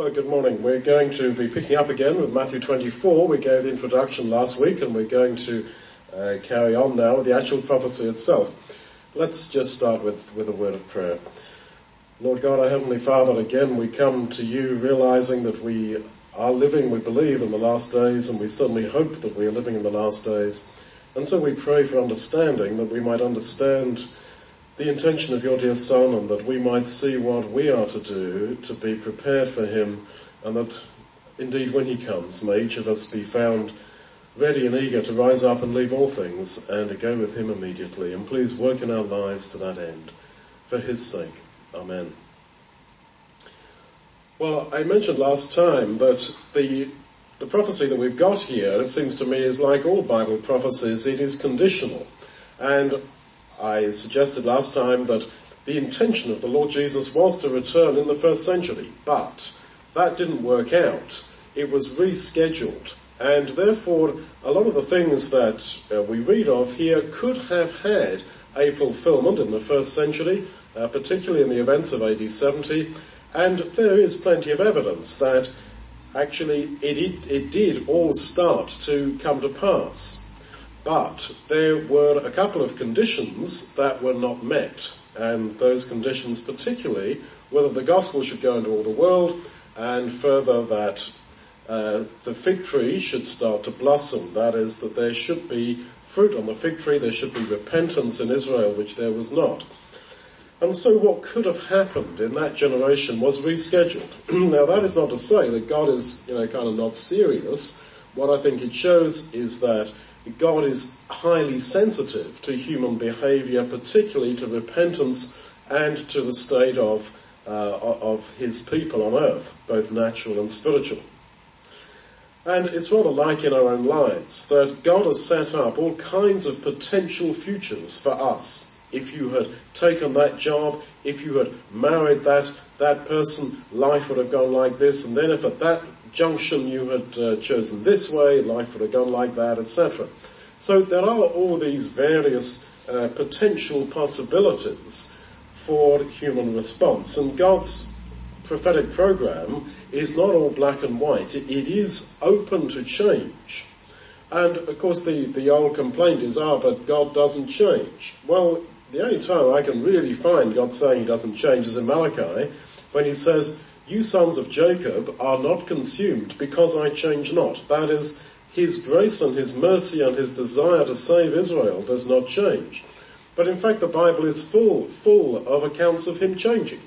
Well, good morning. We're going to be picking up again with Matthew 24. We gave the introduction last week and we're going to uh, carry on now with the actual prophecy itself. Let's just start with, with a word of prayer. Lord God, our Heavenly Father, again we come to you realizing that we are living, we believe, in the last days and we certainly hope that we are living in the last days. And so we pray for understanding that we might understand the intention of your dear Son and that we might see what we are to do to be prepared for him and that indeed when he comes may each of us be found ready and eager to rise up and leave all things and to go with him immediately. And please work in our lives to that end. For his sake. Amen. Well, I mentioned last time that the the prophecy that we've got here, it seems to me, is like all Bible prophecies, it is conditional. And I suggested last time that the intention of the Lord Jesus was to return in the first century, but that didn't work out. It was rescheduled. And therefore, a lot of the things that uh, we read of here could have had a fulfillment in the first century, uh, particularly in the events of AD 70. And there is plenty of evidence that actually it, it, it did all start to come to pass. But there were a couple of conditions that were not met, and those conditions particularly whether the gospel should go into all the world, and further that uh, the fig tree should start to blossom. That is, that there should be fruit on the fig tree, there should be repentance in Israel, which there was not. And so what could have happened in that generation was rescheduled. now that is not to say that God is, you know, kind of not serious. What I think it shows is that God is highly sensitive to human behavior, particularly to repentance and to the state of, uh, of his people on earth, both natural and spiritual. And it's rather like in our own lives that God has set up all kinds of potential futures for us if you had taken that job, if you had married that, that person, life would have gone like this, and then if at that junction you had uh, chosen this way, life would have gone like that, etc. So there are all these various uh, potential possibilities for human response, and God's prophetic program is not all black and white. it, it is open to change. And of course the, the old complaint is, ah, but God doesn't change. Well, the only time I can really find God saying he doesn't change is in Malachi, when he says, you sons of Jacob are not consumed because I change not. That is, his grace and his mercy and his desire to save Israel does not change. But in fact the Bible is full, full of accounts of him changing.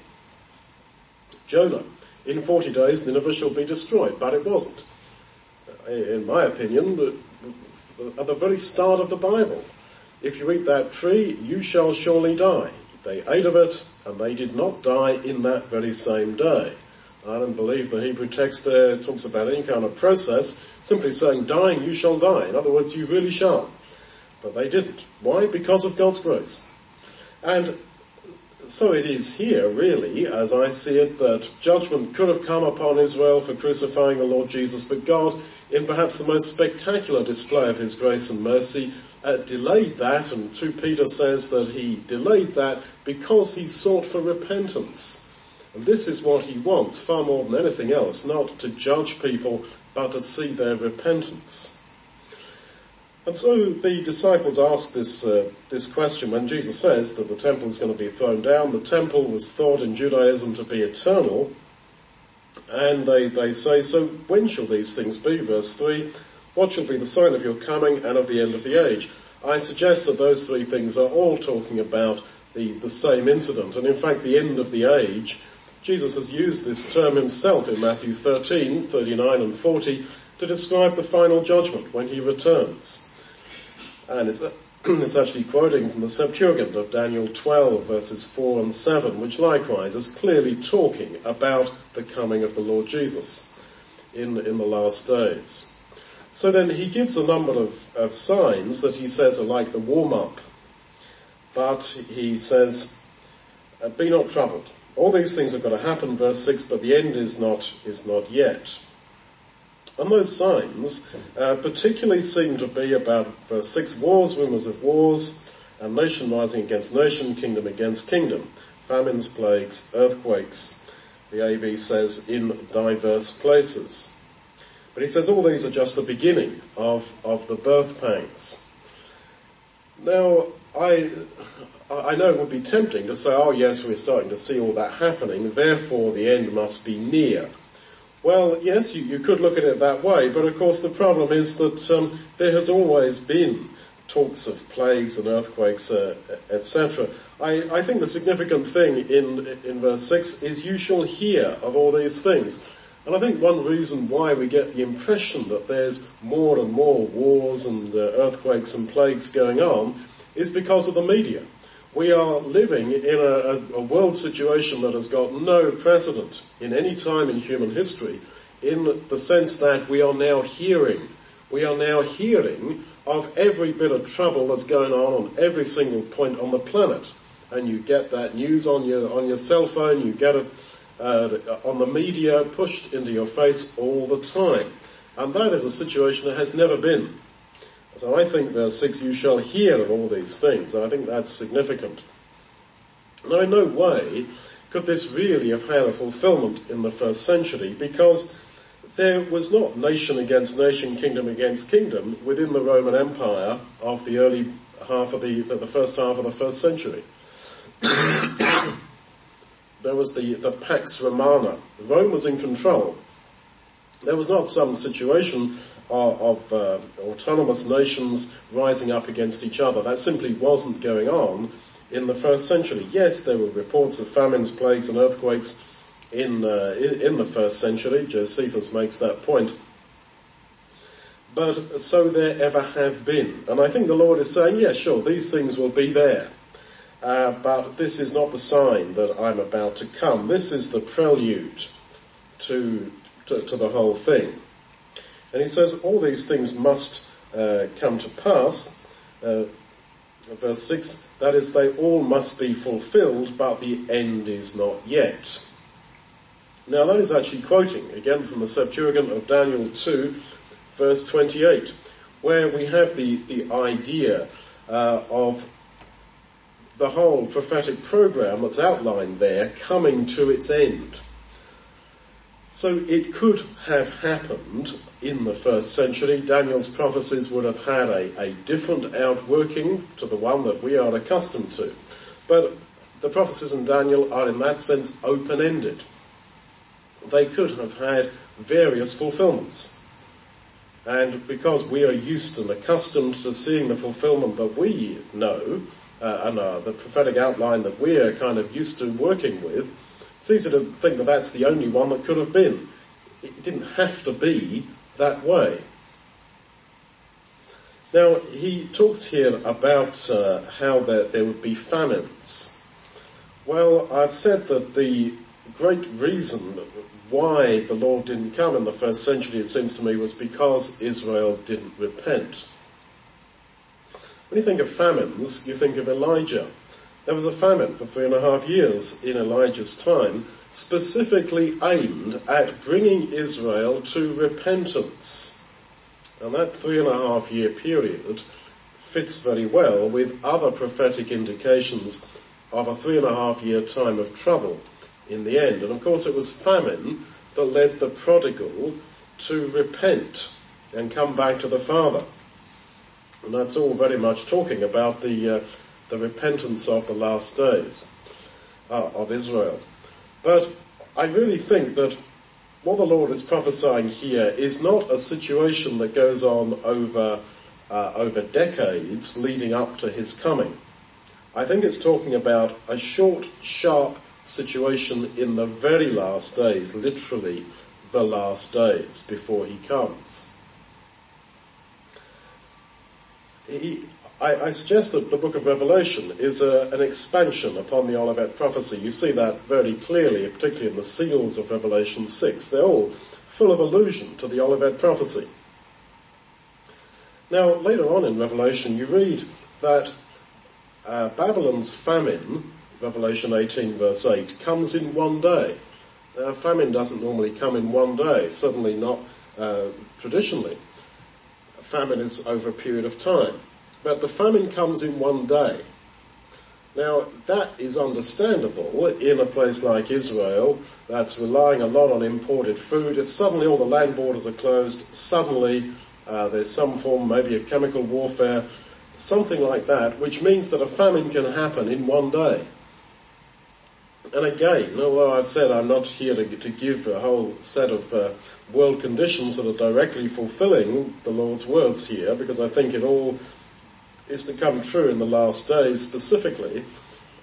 Jonah, in 40 days Nineveh shall be destroyed, but it wasn't. In my opinion, at the very start of the Bible, if you eat that tree, you shall surely die. They ate of it, and they did not die in that very same day. I don't believe the Hebrew text there talks about any kind of process, simply saying dying you shall die. In other words, you really shall. But they didn't. Why? Because of God's grace. And so it is here, really, as I see it, that judgment could have come upon Israel for crucifying the Lord Jesus, but God, in perhaps the most spectacular display of His grace and mercy, uh, delayed that, and 2 Peter says that he delayed that because he sought for repentance. And this is what he wants far more than anything else, not to judge people, but to see their repentance. And so the disciples ask this, uh, this question when Jesus says that the temple is going to be thrown down. The temple was thought in Judaism to be eternal. And they, they say, so when shall these things be? Verse 3, what shall be the sign of your coming and of the end of the age? I suggest that those three things are all talking about the, the same incident. And in fact, the end of the age, Jesus has used this term himself in Matthew 13, 39 and 40 to describe the final judgment when he returns. And it's, it's actually quoting from the Septuagint of Daniel 12 verses 4 and 7, which likewise is clearly talking about the coming of the Lord Jesus in, in the last days. So then he gives a number of, of signs that he says are like the warm up. But he says, uh, be not troubled. All these things have got to happen, verse 6, but the end is not, is not yet. And those signs uh, particularly seem to be about verse 6, wars, rumors of wars, and nation rising against nation, kingdom against kingdom, famines, plagues, earthquakes, the AV says, in diverse places. But he says all these are just the beginning of, of the birth pangs. Now, I, I know it would be tempting to say, oh yes, we're starting to see all that happening, therefore the end must be near. Well, yes, you, you could look at it that way, but of course the problem is that um, there has always been talks of plagues and earthquakes, uh, etc. I, I think the significant thing in, in verse 6 is you shall hear of all these things. And I think one reason why we get the impression that there's more and more wars and uh, earthquakes and plagues going on is because of the media. We are living in a, a, world situation that has got no precedent in any time in human history in the sense that we are now hearing, we are now hearing of every bit of trouble that's going on on every single point on the planet. And you get that news on your, on your cell phone, you get it uh, on the media pushed into your face all the time. And that is a situation that has never been. So I think verse 6, you shall hear of all these things. I think that's significant. Now in no way could this really have had a fulfillment in the first century because there was not nation against nation, kingdom against kingdom within the Roman Empire of the early half of the, the first half of the first century. there was the, the Pax Romana. Rome was in control. There was not some situation of, uh, autonomous nations rising up against each other. That simply wasn't going on in the first century. Yes, there were reports of famines, plagues and earthquakes in, uh, in, the first century. Josephus makes that point. But so there ever have been. And I think the Lord is saying, yeah, sure, these things will be there. Uh, but this is not the sign that I'm about to come. This is the prelude to, to, to the whole thing. And he says all these things must uh, come to pass. Uh, verse 6, that is, they all must be fulfilled, but the end is not yet. Now that is actually quoting, again from the Septuagint of Daniel 2, verse 28, where we have the, the idea uh, of the whole prophetic program that's outlined there coming to its end. So it could have happened in the first century. Daniel's prophecies would have had a, a different outworking to the one that we are accustomed to. But the prophecies in Daniel are in that sense open-ended. They could have had various fulfillments. And because we are used and accustomed to seeing the fulfillment that we know, uh, and uh, the prophetic outline that we're kind of used to working with, it's easy to think that that's the only one that could have been. It didn't have to be that way. Now, he talks here about uh, how there, there would be famines. Well, I've said that the great reason why the Lord didn't come in the first century, it seems to me, was because Israel didn't repent. When you think of famines, you think of Elijah. There was a famine for three and a half years in Elijah's time, specifically aimed at bringing Israel to repentance. And that three and a half year period fits very well with other prophetic indications of a three and a half year time of trouble in the end. And of course it was famine that led the prodigal to repent and come back to the Father. And that's all very much talking about the, uh, the repentance of the last days uh, of Israel. But I really think that what the Lord is prophesying here is not a situation that goes on over, uh, over decades leading up to his coming. I think it's talking about a short, sharp situation in the very last days, literally the last days before he comes. He, I, I, suggest that the book of Revelation is a, an expansion upon the Olivet prophecy. You see that very clearly, particularly in the seals of Revelation 6. They're all full of allusion to the Olivet prophecy. Now, later on in Revelation, you read that uh, Babylon's famine Revelation 18 verse 8, comes in one day. Now famine doesn't normally come in one day, certainly not uh, traditionally. Famine is over a period of time. But the famine comes in one day. Now, that is understandable in a place like Israel that's relying a lot on imported food. If suddenly all the land borders are closed, suddenly uh, there's some form maybe of chemical warfare, something like that, which means that a famine can happen in one day. And again, although I've said I'm not here to, to give a whole set of uh, world conditions that are directly fulfilling the Lord's words here, because I think it all is to come true in the last days specifically,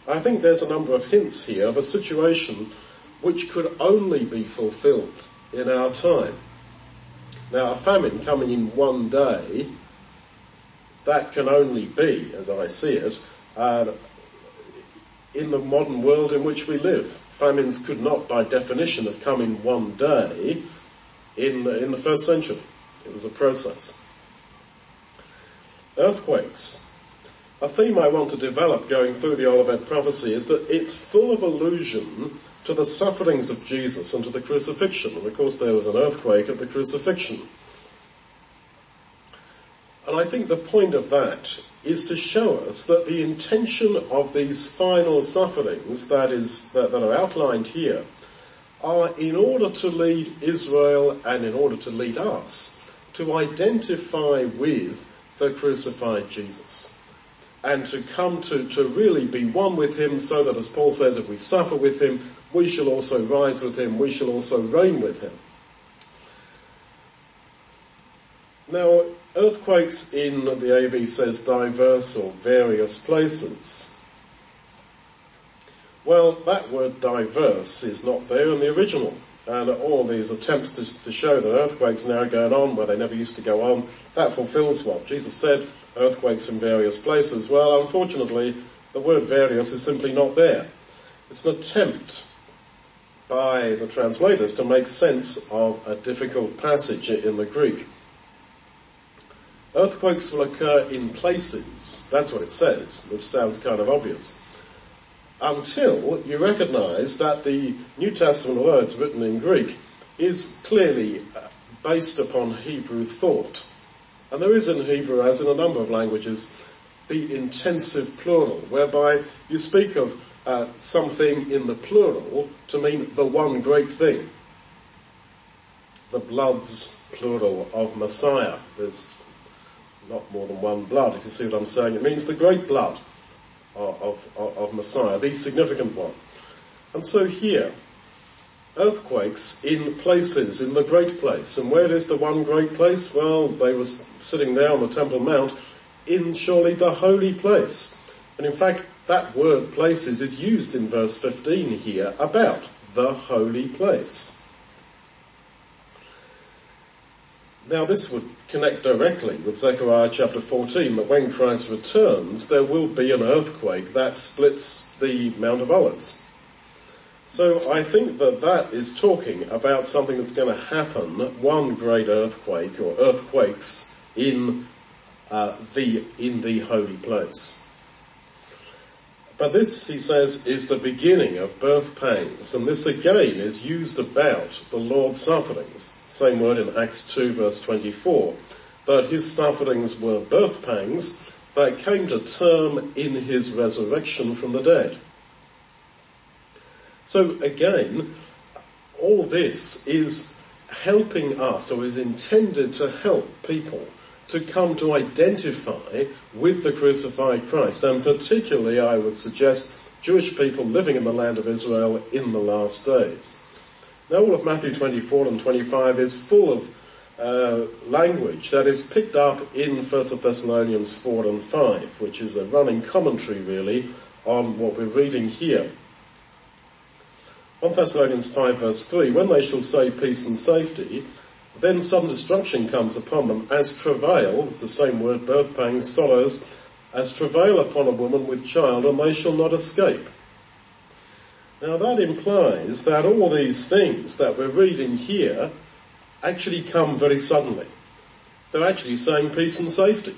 I think there's a number of hints here of a situation which could only be fulfilled in our time. Now a famine coming in one day, that can only be, as I see it, uh, in the modern world in which we live. Famines could not by definition have come in one day in, in the first century. It was a process. Earthquakes. A theme I want to develop going through the Olivet prophecy is that it's full of allusion to the sufferings of Jesus and to the crucifixion. And of course there was an earthquake at the crucifixion. And I think the point of that is to show us that the intention of these final sufferings that is, that, that are outlined here are in order to lead Israel and in order to lead us to identify with the crucified Jesus. And to come to, to really be one with him so that as Paul says, if we suffer with him, we shall also rise with him, we shall also reign with him. Now, earthquakes in the AV says diverse or various places. Well, that word diverse is not there in the original. And all these attempts to, to show that earthquakes now going on where they never used to go on, that fulfills what Jesus said, earthquakes in various places. Well, unfortunately, the word various is simply not there. It's an attempt by the translators to make sense of a difficult passage in the Greek. Earthquakes will occur in places, that's what it says, which sounds kind of obvious until you recognize that the New Testament words written in Greek is clearly uh, based upon Hebrew thought. And there is in Hebrew, as in a number of languages, the intensive plural, whereby you speak of uh, something in the plural to mean the one great thing. The bloods, plural, of Messiah. There's not more than one blood, if you see what I'm saying. It means the great blood of, of, of Messiah, the significant one. And so here, earthquakes in places, in the great place. And where is the one great place? Well, they were sitting there on the Temple Mount in surely the holy place. And in fact, that word places is used in verse 15 here about the holy place. Now this would connect directly with Zechariah chapter 14 that when Christ returns there will be an earthquake that splits the Mount of Olives. So I think that that is talking about something that's going to happen, one great earthquake or earthquakes in uh, the in the holy place. But this, he says, is the beginning of birth pains, and this again is used about the Lord's sufferings. Same word in Acts 2 verse 24, that his sufferings were birth pangs that came to term in his resurrection from the dead. So again, all this is helping us, or is intended to help people to come to identify with the crucified Christ, and particularly I would suggest Jewish people living in the land of Israel in the last days. Now all of Matthew 24 and 25 is full of uh, language that is picked up in 1 Thessalonians 4 and 5, which is a running commentary really on what we're reading here. 1 Thessalonians 5 verse 3, when they shall say peace and safety, then sudden destruction comes upon them as travail, it's the same word, birth pangs, sorrows, as travail upon a woman with child and they shall not escape. Now that implies that all these things that we're reading here actually come very suddenly. They're actually saying peace and safety.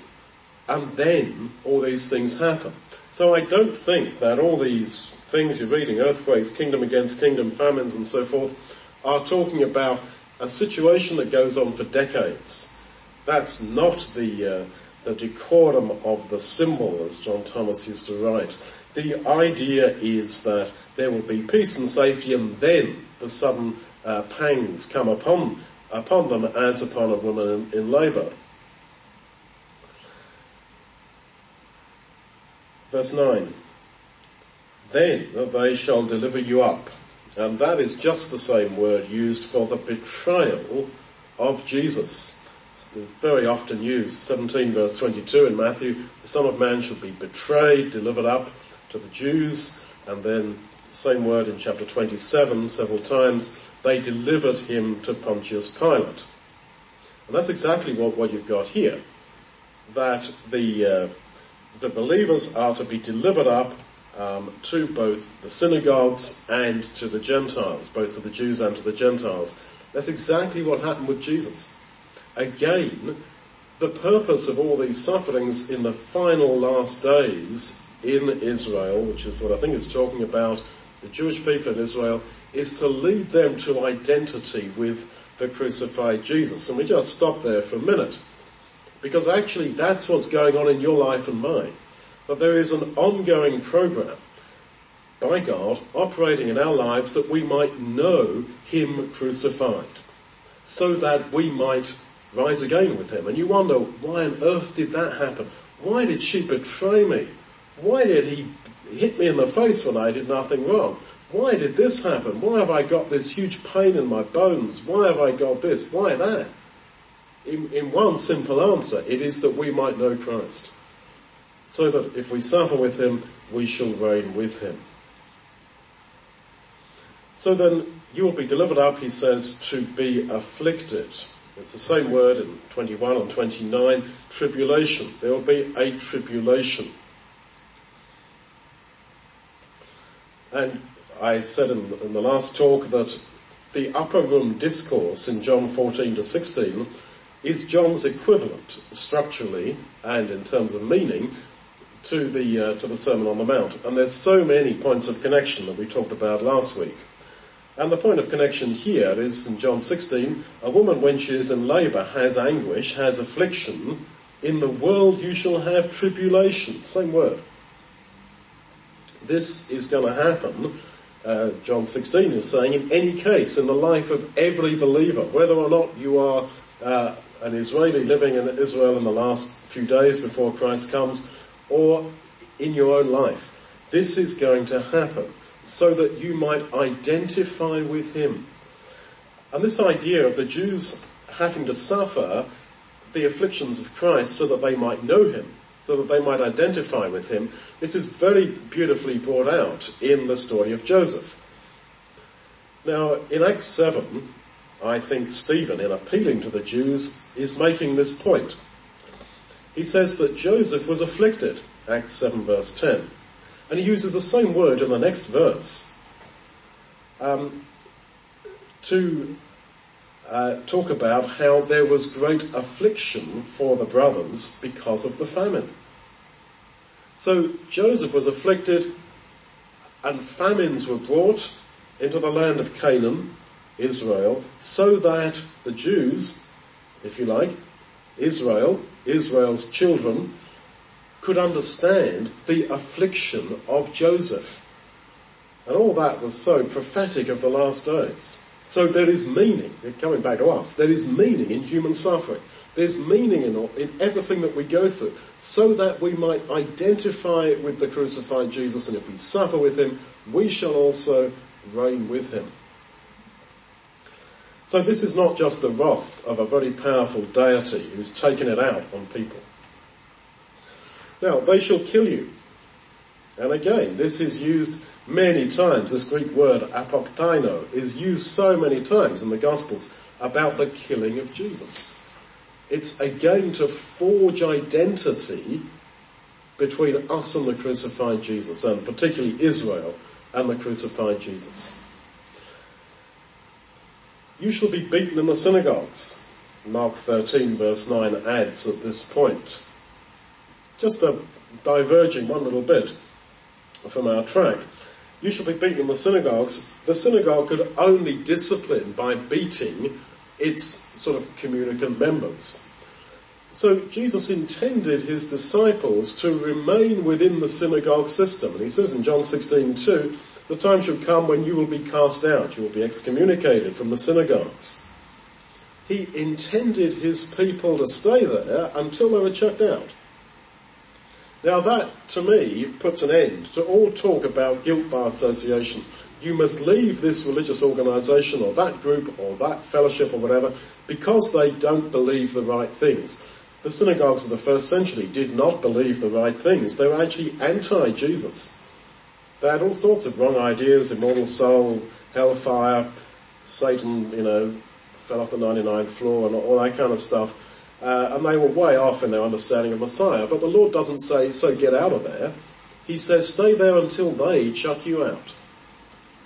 And then all these things happen. So I don't think that all these things you're reading, earthquakes, kingdom against kingdom, famines and so forth, are talking about a situation that goes on for decades. That's not the, uh, the decorum of the symbol, as John Thomas used to write. the idea is that there will be peace and safety and then the sudden uh, pangs come upon, upon them as upon a woman in, in labour. Verse 9. Then they shall deliver you up. And that is just the same word used for the betrayal of Jesus. It's very often used, 17 verse 22 in Matthew, the Son of Man shall be betrayed, delivered up to the Jews, and then same word in chapter 27 several times, they delivered him to Pontius Pilate. And that's exactly what, what you've got here. That the, uh, the believers are to be delivered up um, to both the synagogues and to the Gentiles, both to the Jews and to the Gentiles. That's exactly what happened with Jesus. Again, the purpose of all these sufferings in the final last days in Israel, which is what I think it's talking about the Jewish people in Israel, is to lead them to identity with the crucified Jesus. And we just stop there for a minute. Because actually that's what's going on in your life and mine. That there is an ongoing program by God operating in our lives that we might know Him crucified. So that we might rise again with Him. And you wonder, why on earth did that happen? Why did she betray me? Why did he hit me in the face when I did nothing wrong? Why did this happen? Why have I got this huge pain in my bones? Why have I got this? Why that? In, in one simple answer, it is that we might know Christ. So that if we suffer with him, we shall reign with him. So then, you will be delivered up, he says, to be afflicted. It's the same word in 21 and 29, tribulation. There will be a tribulation. And I said in, in the last talk that the upper room discourse in John 14 to 16 is John's equivalent structurally and in terms of meaning to the uh, to the Sermon on the Mount. And there's so many points of connection that we talked about last week. And the point of connection here is in John 16, a woman when she is in labour has anguish, has affliction. In the world you shall have tribulation. Same word. This is going to happen, uh, John 16 is saying, in any case, in the life of every believer, whether or not you are uh, an Israeli living in Israel in the last few days before Christ comes, or in your own life. This is going to happen so that you might identify with Him. And this idea of the Jews having to suffer the afflictions of Christ so that they might know Him so that they might identify with him. This is very beautifully brought out in the story of Joseph. Now, in Acts 7, I think Stephen, in appealing to the Jews, is making this point. He says that Joseph was afflicted, Acts 7 verse 10. And he uses the same word in the next verse um, to uh, talk about how there was great affliction for the brothers because of the famine. So Joseph was afflicted and famines were brought into the land of Canaan, Israel, so that the Jews, if you like, Israel, Israel's children, could understand the affliction of Joseph. And all that was so prophetic of the last days. So there is meaning, coming back to us, there is meaning in human suffering. There's meaning in, in everything that we go through so that we might identify with the crucified Jesus and if we suffer with him, we shall also reign with him. So this is not just the wrath of a very powerful deity who's taken it out on people. Now, they shall kill you. And again, this is used many times. This Greek word apoktaino is used so many times in the Gospels about the killing of Jesus. It's again to forge identity between us and the crucified Jesus, and particularly Israel and the crucified Jesus. You shall be beaten in the synagogues. Mark 13 verse 9 adds at this point. Just a diverging one little bit from our track. You shall be beaten in the synagogues. The synagogue could only discipline by beating its sort of communicant members. So Jesus intended his disciples to remain within the synagogue system. And he says in John 16, 2, the time shall come when you will be cast out, you will be excommunicated from the synagogues. He intended his people to stay there until they were chucked out. Now that, to me, puts an end to all talk about guilt by association. You must leave this religious organisation or that group or that fellowship or whatever because they don't believe the right things. The synagogues of the first century did not believe the right things. They were actually anti-Jesus. They had all sorts of wrong ideas, immortal soul, hellfire, Satan, you know, fell off the 99th floor and all that kind of stuff. Uh, and they were way off in their understanding of Messiah. But the Lord doesn't say, so get out of there. He says, stay there until they chuck you out.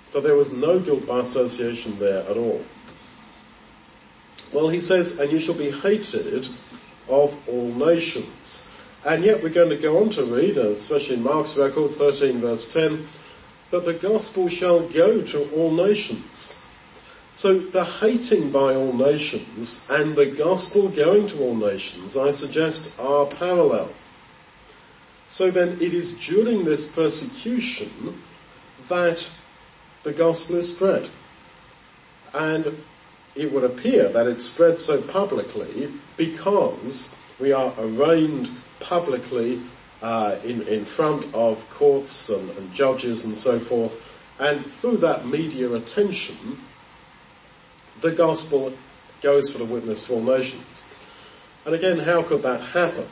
So there was no guilt by association there at all. Well, he says, and you shall be hated of all nations. And yet we're going to go on to read, especially in Mark's record, 13 verse 10, that the gospel shall go to all nations. So the hating by all nations and the gospel going to all nations, I suggest, are parallel. So then it is during this persecution that the gospel is spread. And it would appear that it's spread so publicly because we are arraigned publicly uh, in, in front of courts and, and judges and so forth. And through that media attention, the gospel goes for the witness to all nations. And again, how could that happen?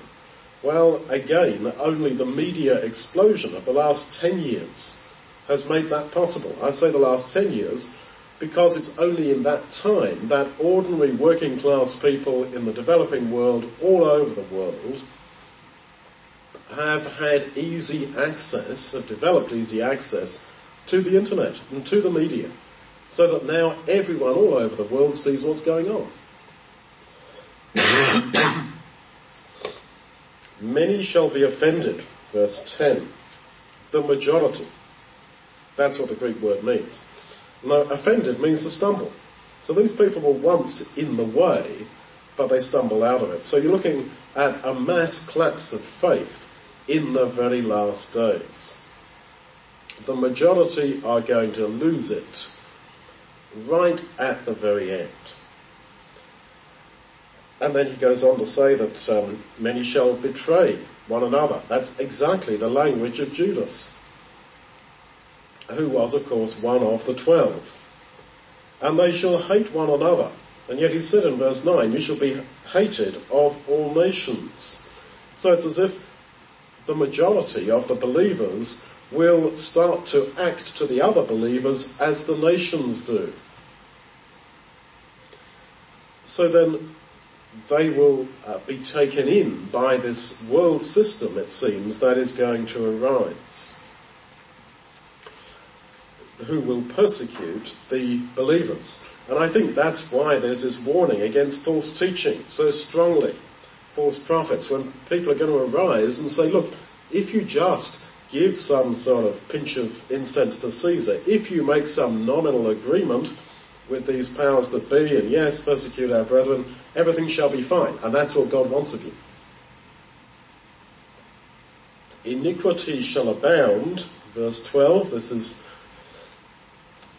Well, again, only the media explosion of the last 10 years has made that possible. I say the last 10 years because it's only in that time that ordinary working class people in the developing world, all over the world, have had easy access, have developed easy access to the internet and to the media so that now everyone all over the world sees what's going on. Many shall be offended, verse 10. The majority. That's what the Greek word means. Now, offended means to stumble. So these people were once in the way, but they stumble out of it. So you're looking at a mass collapse of faith in the very last days. The majority are going to lose it right at the very end. And then he goes on to say that um, many shall betray one another. That's exactly the language of Judas, who was of course one of the twelve. And they shall hate one another. And yet he said in verse 9, you shall be hated of all nations. So it's as if the majority of the believers will start to act to the other believers as the nations do. So then they will uh, be taken in by this world system, it seems, that is going to arise, who will persecute the believers. And I think that's why there's this warning against false teaching so strongly, false prophets, when people are going to arise and say, look, if you just give some sort of pinch of incense to Caesar, if you make some nominal agreement, with these powers that be, and yes, persecute our brethren, everything shall be fine. And that's what God wants of you. Iniquity shall abound, verse 12, this is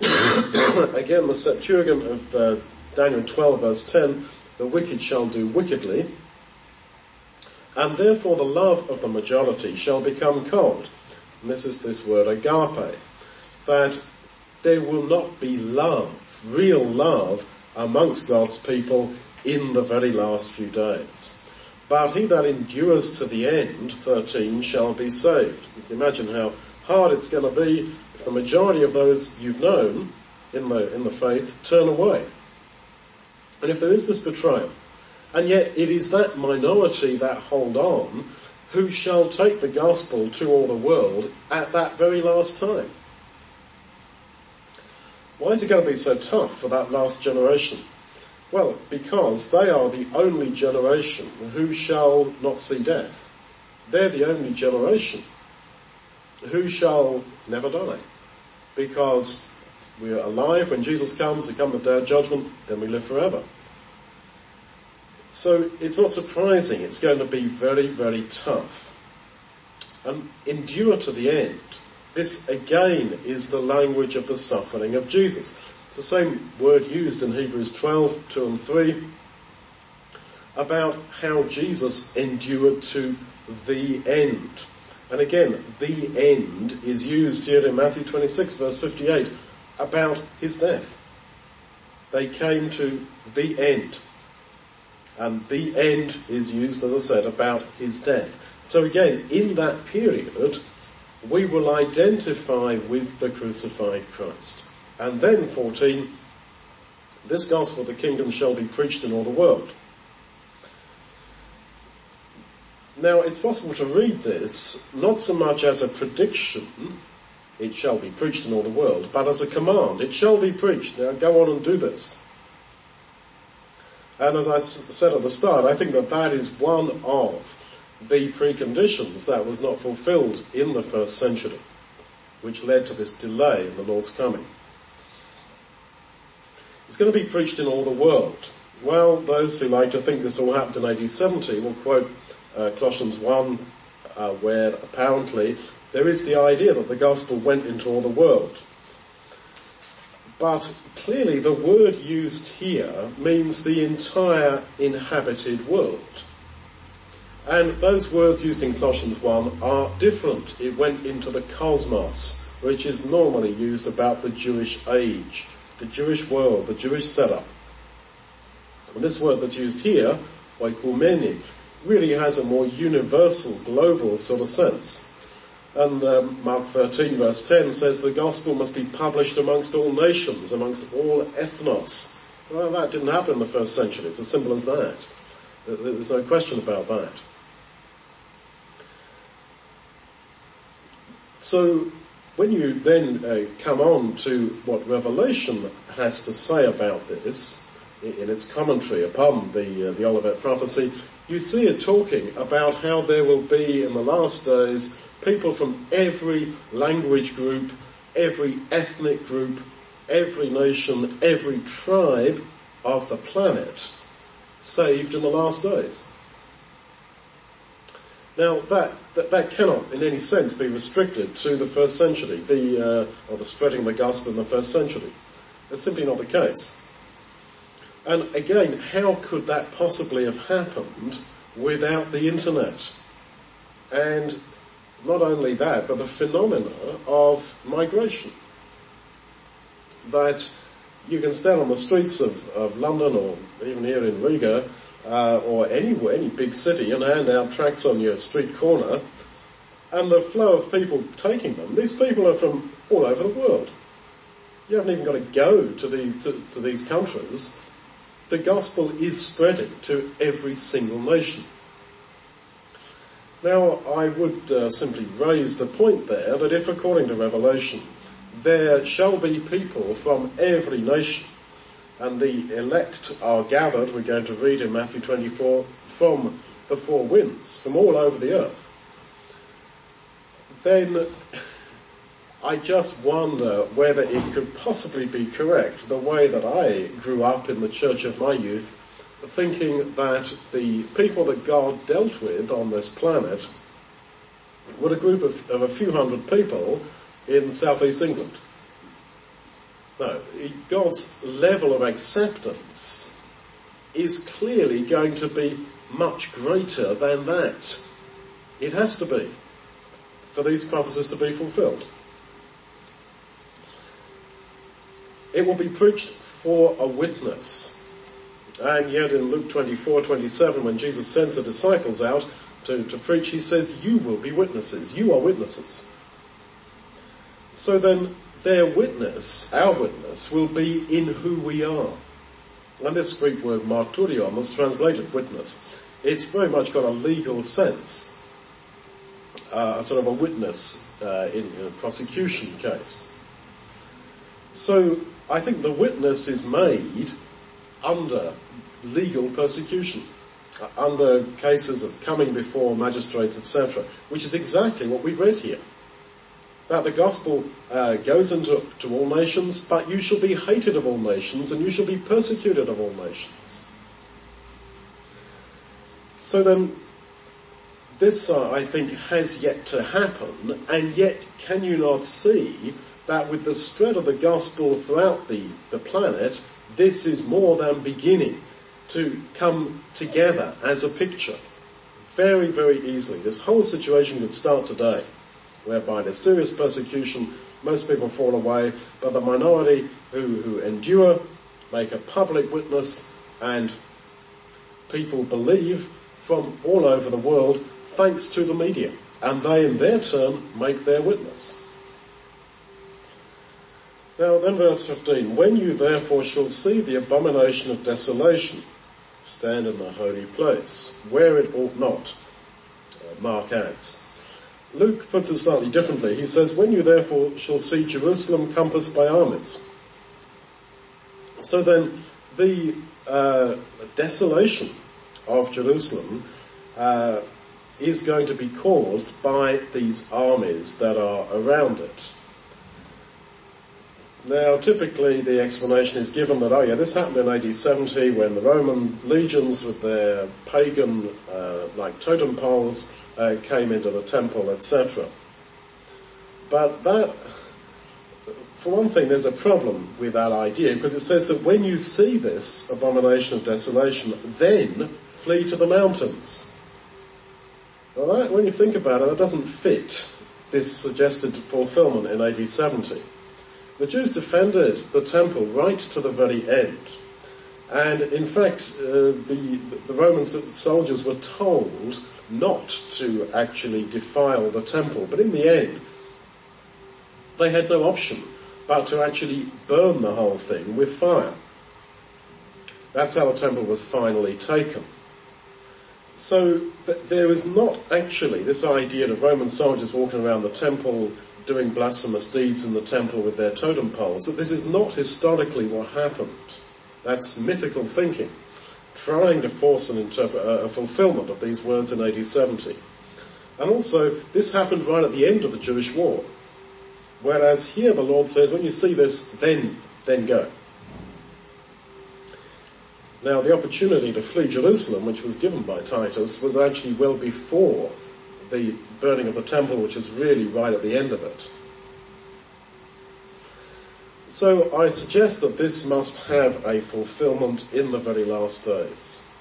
again the Septuagint of uh, Daniel 12 verse 10, the wicked shall do wickedly, and therefore the love of the majority shall become cold. And this is this word agape, that there will not be love, real love, amongst God's people in the very last few days. But he that endures to the end, 13, shall be saved. You can imagine how hard it's going to be if the majority of those you've known in the, in the faith turn away. And if there is this betrayal, and yet it is that minority that hold on who shall take the gospel to all the world at that very last time. Why is it going to be so tough for that last generation? Well, because they are the only generation who shall not see death. They're the only generation who shall never die. Because we are alive when Jesus comes, we come the day of judgment, then we live forever. So it's not surprising it's going to be very, very tough. And endure to the end. This again is the language of the suffering of Jesus. It's the same word used in Hebrews 12, 2 and 3 about how Jesus endured to the end. And again, the end is used here in Matthew 26 verse 58 about his death. They came to the end. And the end is used, as I said, about his death. So again, in that period, we will identify with the crucified Christ. And then 14, this gospel of the kingdom shall be preached in all the world. Now it's possible to read this not so much as a prediction, it shall be preached in all the world, but as a command, it shall be preached. Now go on and do this. And as I said at the start, I think that that is one of the preconditions that was not fulfilled in the first century, which led to this delay in the Lord's coming. It's going to be preached in all the world. Well, those who like to think this all happened in AD 70 will quote uh, Colossians 1, uh, where apparently there is the idea that the gospel went into all the world. But clearly the word used here means the entire inhabited world. And those words used in Colossians 1 are different. It went into the cosmos, which is normally used about the Jewish age, the Jewish world, the Jewish setup. And this word that's used here, oikumeni, really has a more universal, global sort of sense. And um, Mark 13 verse 10 says the gospel must be published amongst all nations, amongst all ethnos. Well, that didn't happen in the first century. It's as simple as that. There's no question about that. So when you then uh, come on to what Revelation has to say about this in its commentary upon the uh, the Olivet prophecy, you see it talking about how there will be in the last days people from every language group, every ethnic group, every nation, every tribe of the planet saved in the last days. Now that, that, that cannot in any sense be restricted to the first century, the, uh, or the spreading of the gospel in the first century. That's simply not the case. And again, how could that possibly have happened without the internet? And not only that, but the phenomena of migration. That you can stand on the streets of, of London or even here in Riga, uh, or anywhere, any big city and hand out tracts on your street corner and the flow of people taking them, these people are from all over the world. You haven't even got to go to, the, to, to these countries. The gospel is spreading to every single nation. Now, I would uh, simply raise the point there that if according to Revelation, there shall be people from every nation, and the elect are gathered, we're going to read in Matthew 24, from the four winds, from all over the earth, then I just wonder whether it could possibly be correct, the way that I grew up in the church of my youth, thinking that the people that God dealt with on this planet were a group of, of a few hundred people in southeast England. No, God's level of acceptance is clearly going to be much greater than that. It has to be for these prophecies to be fulfilled. It will be preached for a witness. And yet in Luke 24, 27, when Jesus sends the disciples out to, to preach, he says, you will be witnesses. You are witnesses. So then their witness, our witness, will be in who we are. And this Greek word marturion was translated witness. It's very much got a legal sense. Uh, sort of a witness uh, in, in a prosecution case. So I think the witness is made under legal persecution, uh, under cases of coming before magistrates, etc., which is exactly what we've read here. That the gospel uh, goes into to all nations, but you shall be hated of all nations, and you shall be persecuted of all nations. So then, this uh, I think has yet to happen, and yet can you not see that with the spread of the gospel throughout the, the planet, this is more than beginning to come together as a picture. Very, very easily. This whole situation could start today, whereby there's serious persecution, most people fall away, but the minority who, who endure make a public witness and people believe from all over the world thanks to the media. And they in their turn make their witness. Now then verse 15, when you therefore shall see the abomination of desolation stand in the holy place, where it ought not, uh, Mark adds. Luke puts it slightly differently. He says, when you therefore shall see Jerusalem compassed by armies. So then the uh, desolation of Jerusalem uh, is going to be caused by these armies that are around it. Now, typically the explanation is given that, oh yeah, this happened in AD 70 when the Roman legions with their pagan, uh, like totem poles, uh, came into the temple, etc. But that, for one thing, there's a problem with that idea because it says that when you see this abomination of desolation, then flee to the mountains. Well, that, when you think about it, that doesn't fit this suggested fulfillment in AD 70. The Jews defended the temple right to the very end. And in fact, uh, the, the Roman soldiers were told not to actually defile the temple. But in the end, they had no option but to actually burn the whole thing with fire. That's how the temple was finally taken. So th- there is not actually this idea of Roman soldiers walking around the temple doing blasphemous deeds in the temple with their totem poles, that this is not historically what happened. That's mythical thinking, trying to force an interpret, uh, a fulfillment of these words in AD 70. And also, this happened right at the end of the Jewish war. Whereas here the Lord says, when you see this, then, then go. Now the opportunity to flee Jerusalem, which was given by Titus, was actually well before the burning of the temple, which is really right at the end of it. So I suggest that this must have a fulfillment in the very last days.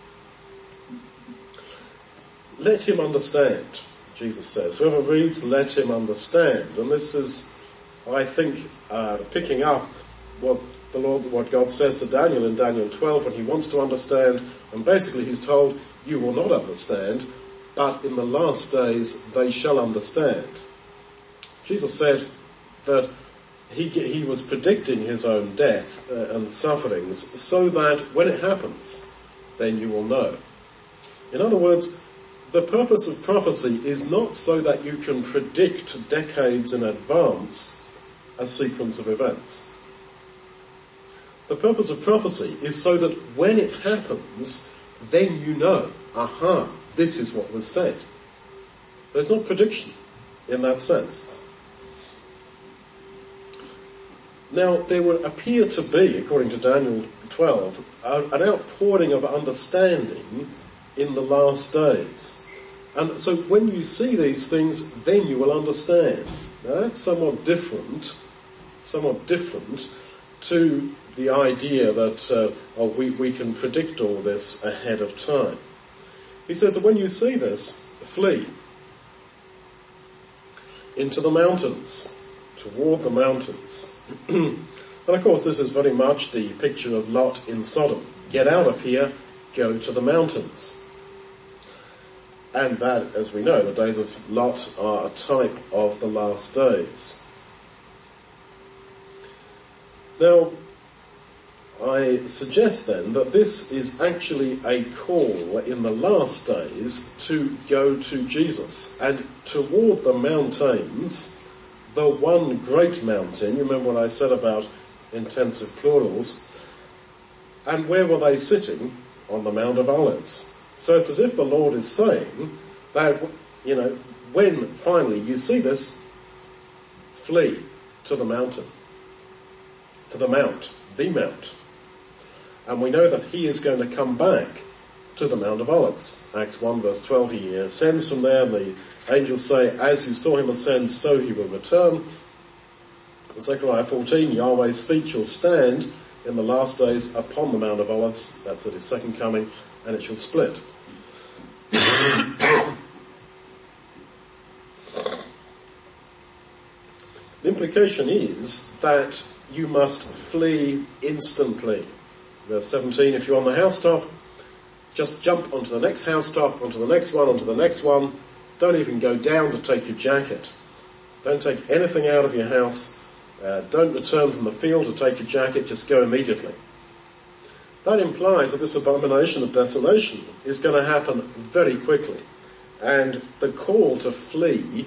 Let him understand, Jesus says. Whoever reads, let him understand. And this is, I think, uh, picking up what the Lord, what God says to Daniel in Daniel 12 when he wants to understand, and basically he's told, you will not understand, but in the last days they shall understand. Jesus said that he, he was predicting his own death uh, and sufferings so that when it happens, then you will know. In other words, the purpose of prophecy is not so that you can predict decades in advance a sequence of events. The purpose of prophecy is so that when it happens, then you know, aha, this is what was said. There's no prediction in that sense. Now, there would appear to be, according to Daniel 12, an outpouring of understanding in the last days. And so when you see these things, then you will understand. Now that's somewhat different, somewhat different to the idea that uh, oh, we, we can predict all this ahead of time. He says that when you see this, flee into the mountains, toward the mountains. and of course this is very much the picture of Lot in Sodom. Get out of here, go to the mountains. And that, as we know, the days of Lot are a type of the last days. Now, I suggest then that this is actually a call in the last days to go to Jesus and toward the mountains, the one great mountain, you remember what I said about intensive plurals, and where were they sitting? On the Mount of Olives. So it's as if the Lord is saying that, you know, when finally you see this, flee to the mountain, to the mount, the mount. And we know that he is going to come back to the Mount of Olives. Acts 1 verse 12, he ascends from there and the angels say, as you saw him ascend, so he will return. In Zechariah 14, Yahweh's feet shall stand in the last days upon the Mount of Olives, that's at his second coming, and it shall split. the implication is that you must flee instantly. Verse 17, if you're on the housetop, just jump onto the next housetop, onto the next one, onto the next one. Don't even go down to take your jacket. Don't take anything out of your house. Uh, don't return from the field to take your jacket, just go immediately. That implies that this abomination of desolation is going to happen very quickly. And the call to flee,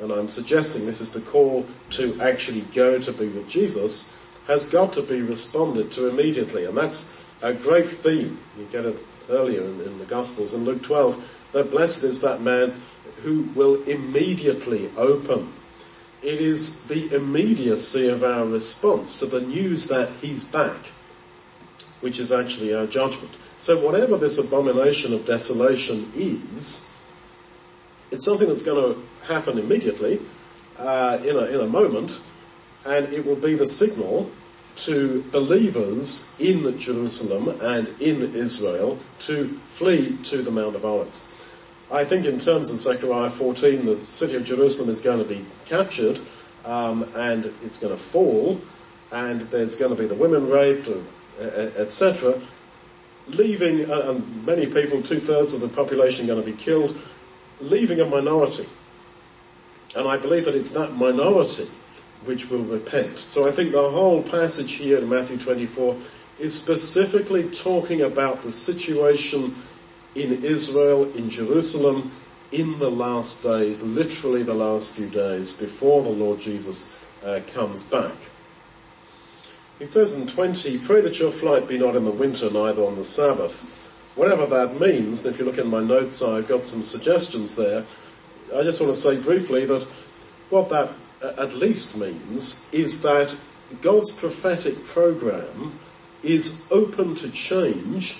and I'm suggesting this is the call to actually go to be with Jesus, has got to be responded to immediately. And that's a great theme. You get it earlier in, in the Gospels in Luke 12, that blessed is that man who will immediately open it is the immediacy of our response to the news that he's back, which is actually our judgment. So whatever this abomination of desolation is, it's something that's going to happen immediately, uh, in a in a moment, and it will be the signal to believers in Jerusalem and in Israel to flee to the Mount of Olives. I think in terms of Zechariah 14, the city of Jerusalem is going to be captured, um, and it's going to fall, and there's going to be the women raped, etc. Leaving, uh, and many people, two thirds of the population, going to be killed, leaving a minority. And I believe that it's that minority which will repent. So I think the whole passage here in Matthew 24 is specifically talking about the situation in Israel, in Jerusalem, in the last days, literally the last few days before the Lord Jesus uh, comes back. He says in 20, pray that your flight be not in the winter, neither on the Sabbath. Whatever that means, if you look in my notes, I've got some suggestions there. I just want to say briefly that what that at least means is that God's prophetic program is open to change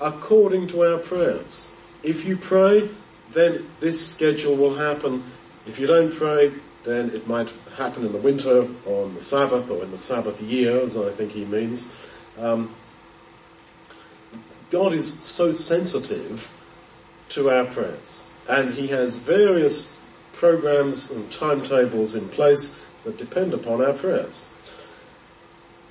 according to our prayers. If you pray, then this schedule will happen. If you don't pray, then it might happen in the winter or on the Sabbath or in the Sabbath year, as I think he means. Um, God is so sensitive to our prayers and he has various programs and timetables in place that depend upon our prayers.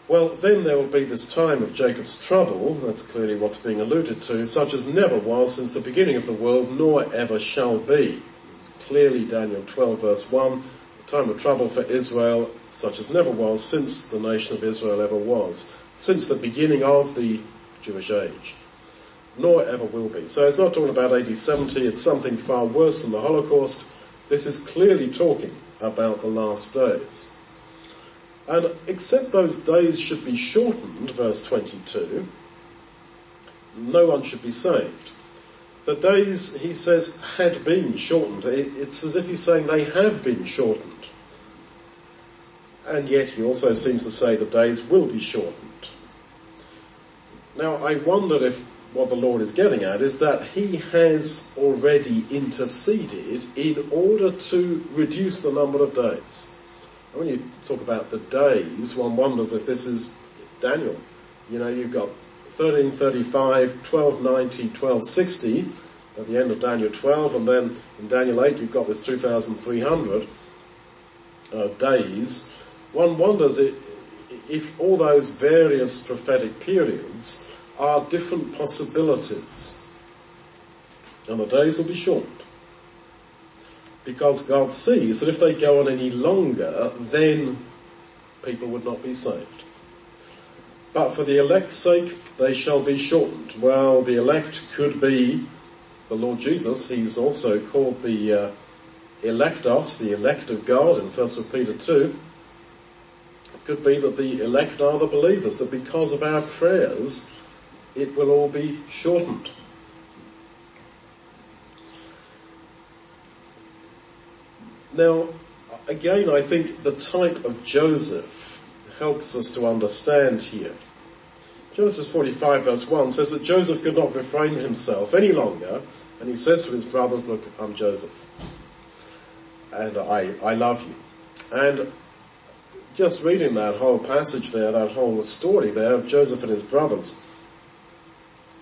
Well, then there will be this time of Jacob's trouble, that's clearly what's being alluded to, such as never was since the beginning of the world, nor ever shall be. It's clearly Daniel 12 verse 1, the time of trouble for Israel, such as never was since the nation of Israel ever was, since the beginning of the Jewish age. Nor ever will be. So it's not talking about AD 70, it's something far worse than the Holocaust. This is clearly talking about the last days. And except those days should be shortened, verse 22, no one should be saved. The days, he says, had been shortened. It's as if he's saying they have been shortened. And yet he also seems to say the days will be shortened. Now I wonder if what the Lord is getting at is that he has already interceded in order to reduce the number of days And when you talk about the days, one wonders if this is Daniel. You know, you've got 1335, 1290, 1260 at the end of Daniel 12, and then in Daniel 8 you've got this 2300 uh, days. One wonders if, if all those various prophetic periods are different possibilities. And the days will be shortened because God sees that if they go on any longer, then people would not be saved. But for the elect's sake, they shall be shortened. Well, the elect could be the Lord Jesus. He's also called the uh, eklektos, the elect of God in 1 Peter 2. It could be that the elect are the believers, that because of our prayers, it will all be shortened. Now, again, I think the type of Joseph helps us to understand here. Genesis 45 verse 1 says that Joseph could not refrain himself any longer and he says to his brothers, look, I'm Joseph. And I, I love you. And just reading that whole passage there, that whole story there of Joseph and his brothers,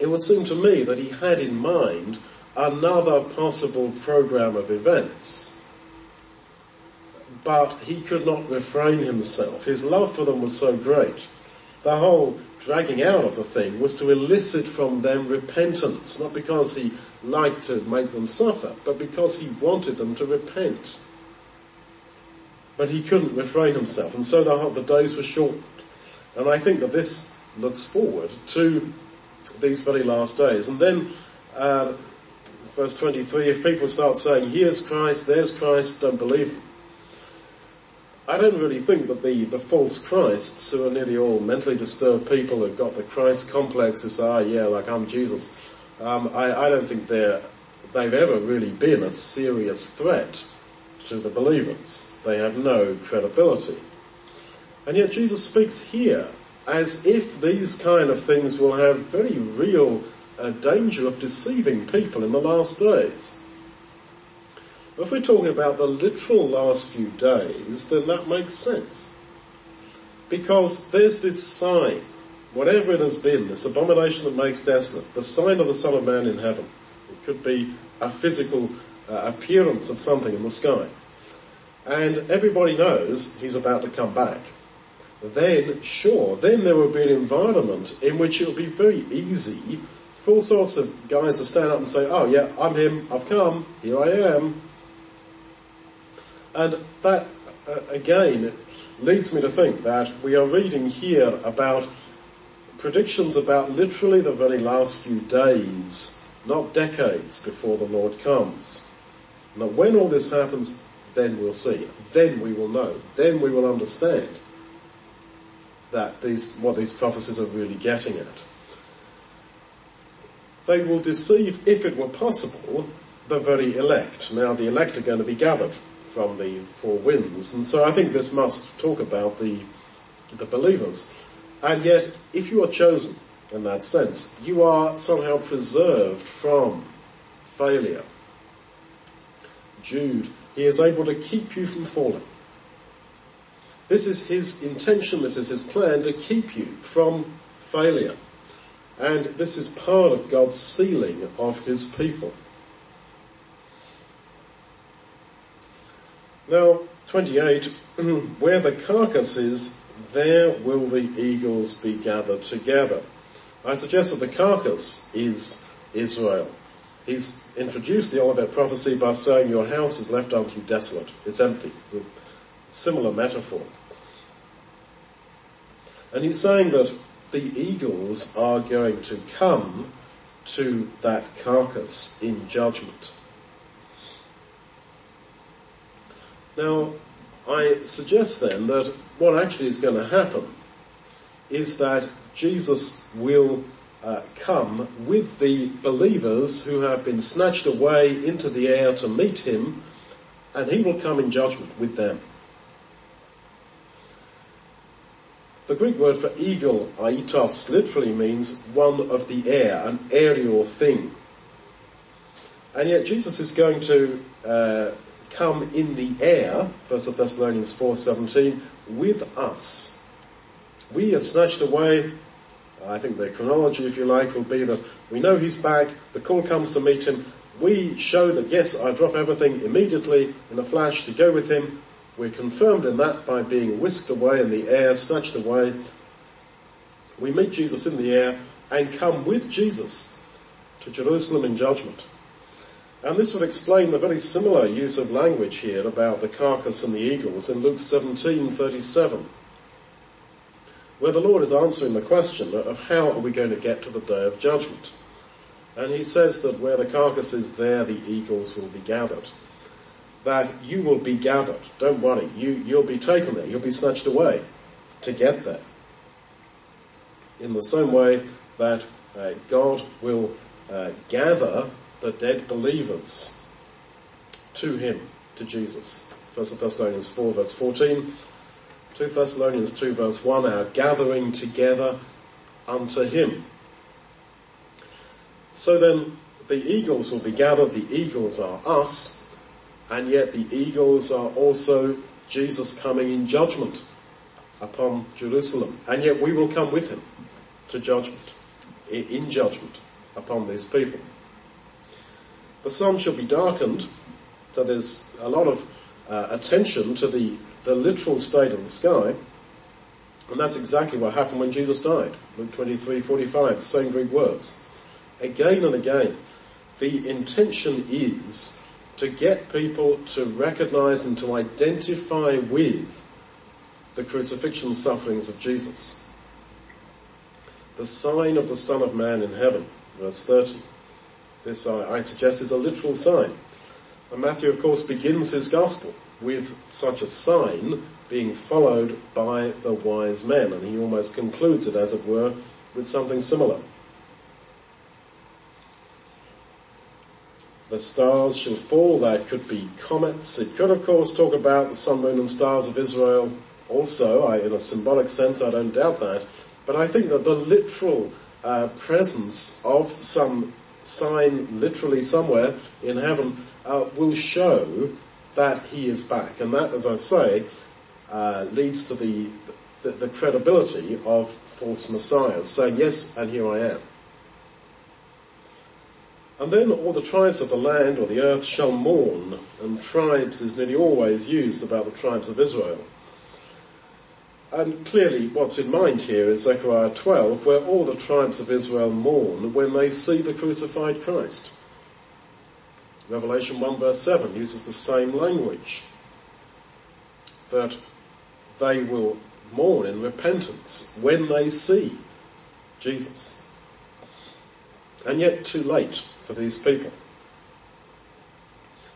it would seem to me that he had in mind another possible program of events. But he could not refrain himself. His love for them was so great. The whole dragging out of the thing was to elicit from them repentance, not because he liked to make them suffer, but because he wanted them to repent. But he couldn't refrain himself, and so the, the days were shortened. And I think that this looks forward to these very last days. And then, uh, verse 23, if people start saying, here's Christ, there's Christ, don't believe them. I don't really think that the, the false Christs, who are nearly all mentally disturbed people who've got the Christ complex, who say, ah, yeah, like I'm Jesus, um, I, I don't think they're, they've ever really been a serious threat to the believers. They have no credibility. And yet Jesus speaks here as if these kind of things will have very real uh, danger of deceiving people in the last days. If we're talking about the literal last few days, then that makes sense. Because there's this sign, whatever it has been, this abomination that makes desolate, the sign of the Son of Man in heaven. It could be a physical uh, appearance of something in the sky. And everybody knows he's about to come back then sure, then there will be an environment in which it will be very easy for all sorts of guys to stand up and say, oh yeah, I'm him, I've come, here I am. And that, uh, again, leads me to think that we are reading here about predictions about literally the very last few days, not decades before the Lord comes. Now when all this happens, then we'll see. Then we will know. Then we will understand that these, what these prophecies are really getting at. They will deceive, if it were possible, the very elect. Now the elect are going to be gathered from the four winds, and so I think this must talk about the, the believers. And yet, if you are chosen in that sense, you are somehow preserved from failure. Jude, he is able to keep you from falling. This is his intention, this is his plan to keep you from failure. And this is part of God's sealing of his people. Now, 28, where the carcass is, there will the eagles be gathered together. I suggest that the carcass is Israel. He's introduced the Olivet prophecy by saying your house is left unto you desolate. It's empty. It's a similar metaphor. And he's saying that the eagles are going to come to that carcass in judgment. Now, I suggest then that what actually is going to happen is that Jesus will uh, come with the believers who have been snatched away into the air to meet him, and he will come in judgment with them. The Greek word for eagle, aitos, literally means one of the air, an aerial thing. And yet Jesus is going to uh, come in the air, 1 Thessalonians 4.17, with us. We are snatched away. I think the chronology, if you like, will be that we know he's back, the call comes to meet him, we show that yes, I drop everything immediately in a flash to go with him, we're confirmed in that by being whisked away in the air, snatched away. We meet Jesus in the air and come with Jesus to Jerusalem in judgment. And this would explain the very similar use of language here about the carcass and the eagles in Luke 17:37, where the Lord is answering the question of how are we going to get to the day of judgment. And he says that where the carcass is there, the eagles will be gathered that you will be gathered. Don't worry. You, you'll be taken there. You'll be snatched away to get there. In the same way that uh, God will uh, gather the dead believers to Him, to Jesus. 1 Thessalonians 4 verse 14, 2 Thessalonians 2 verse 1, our gathering together unto him. So then the eagles will be gathered, the eagles are us, and yet the eagles are also Jesus coming in judgment upon Jerusalem. And yet we will come with him to judgment, in judgment upon these people. The sun shall be darkened, so there's a lot of uh, attention to the, the literal state of the sky. And that's exactly what happened when Jesus died. Luke 23, 45, the same Greek words. Again and again, the intention is to get people to recognize and to identify with the crucifixion sufferings of Jesus. The sign of the Son of Man in heaven, verse 30. This, I, I suggest, is a literal sign. And Matthew, of course, begins his gospel with such a sign being followed by the wise men, and he almost concludes it, as it were, with something similar. The stars shall fall, that could be comets. It could, of course, talk about the sun, moon, and stars of Israel also, I, in a symbolic sense, I don't doubt that. But I think that the literal uh, presence of some sign literally somewhere in heaven uh, will show that he is back. And that, as I say, uh, leads to the, the, the credibility of false messiahs saying, yes, and here I am. And then all the tribes of the land or the earth shall mourn, and tribes is nearly always used about the tribes of Israel. And clearly what's in mind here is Zechariah 12, where all the tribes of Israel mourn when they see the crucified Christ. Revelation 1 verse 7 uses the same language. That they will mourn in repentance when they see Jesus. And yet too late for these people.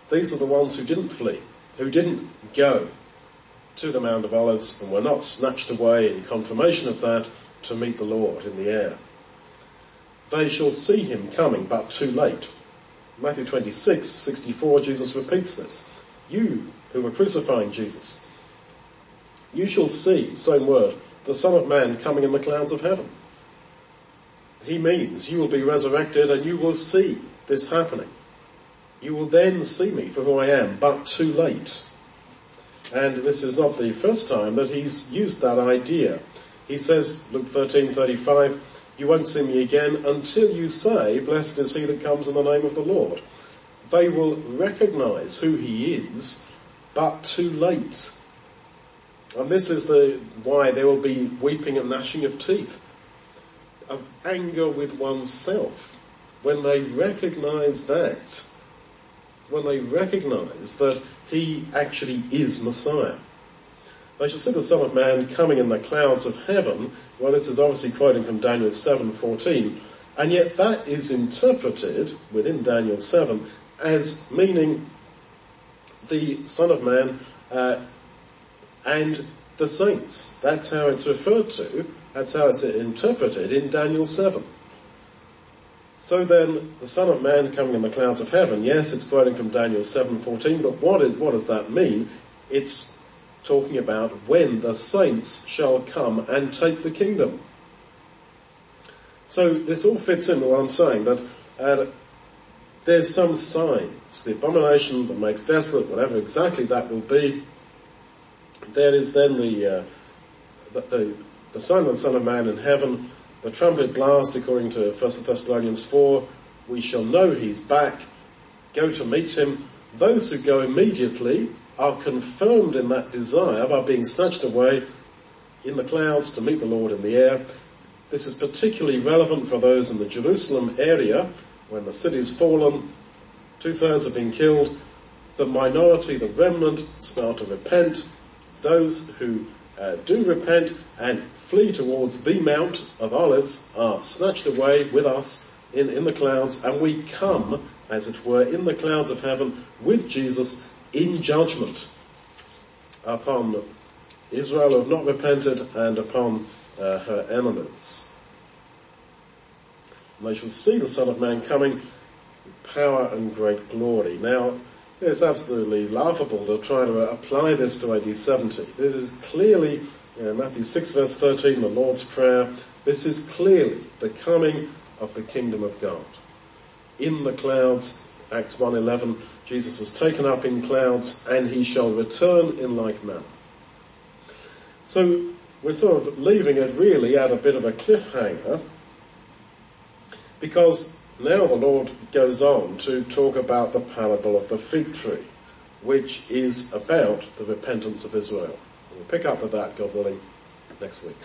These are the ones who didn't flee, who didn't go to the Mount of Olives and were not snatched away in confirmation of that to meet the Lord in the air. They shall see him coming, but too late. Matthew 26, 64, Jesus repeats this. You who were crucifying Jesus, you shall see, same word, the Son of Man coming in the clouds of heaven. He means you will be resurrected and you will see this happening. You will then see me for who I am, but too late. And this is not the first time that he's used that idea. He says, Luke 13:35, you won't see me again until you say, blessed is he that comes in the name of the Lord. They will recognize who he is, but too late. And this is the, why there will be weeping and gnashing of teeth, of anger with oneself, when they recognize that, when they recognize that he actually is Messiah. They shall see the Son of Man coming in the clouds of heaven. Well, this is obviously quoting from Daniel 7:14, and yet that is interpreted within Daniel 7 as meaning the Son of Man uh, and the saints. That's how it's referred to. That's how it's interpreted in Daniel 7. So then, the Son of Man coming in the clouds of heaven, yes, it's quoting from Daniel 7.14, but what, is, what does that mean? It's talking about when the saints shall come and take the kingdom. So this all fits in with what I'm saying, that uh, there's some signs, the abomination that makes desolate, whatever exactly that will be, there is then the, uh, the, the, the of the Son of Man in heaven, the trumpet blast, according to 1 Thessalonians 4, we shall know he's back, go to meet him. Those who go immediately are confirmed in that desire by being snatched away in the clouds to meet the Lord in the air. This is particularly relevant for those in the Jerusalem area when the city's fallen, two thirds have been killed, the minority, the remnant start to repent. Those who uh, do repent and flee towards the Mount of Olives are snatched away with us in, in the clouds and we come, as it were, in the clouds of heaven with Jesus in judgment upon Israel who have not repented and upon uh, her enemies. And they shall see the Son of Man coming with power and great glory. Now, it's absolutely laughable to try to apply this to AD 70. This is clearly, Matthew 6 verse 13, the Lord's Prayer, This is clearly the coming of the kingdom of God. In the clouds, Acts 1.11, Jesus was taken up in clouds and he shall return in like manner. So we're sort of leaving it really at a bit of a cliffhanger because now the Lord goes on to talk about the parable of the fig tree, which is about the repentance of Israel. We'll pick up with that, God willing, next week.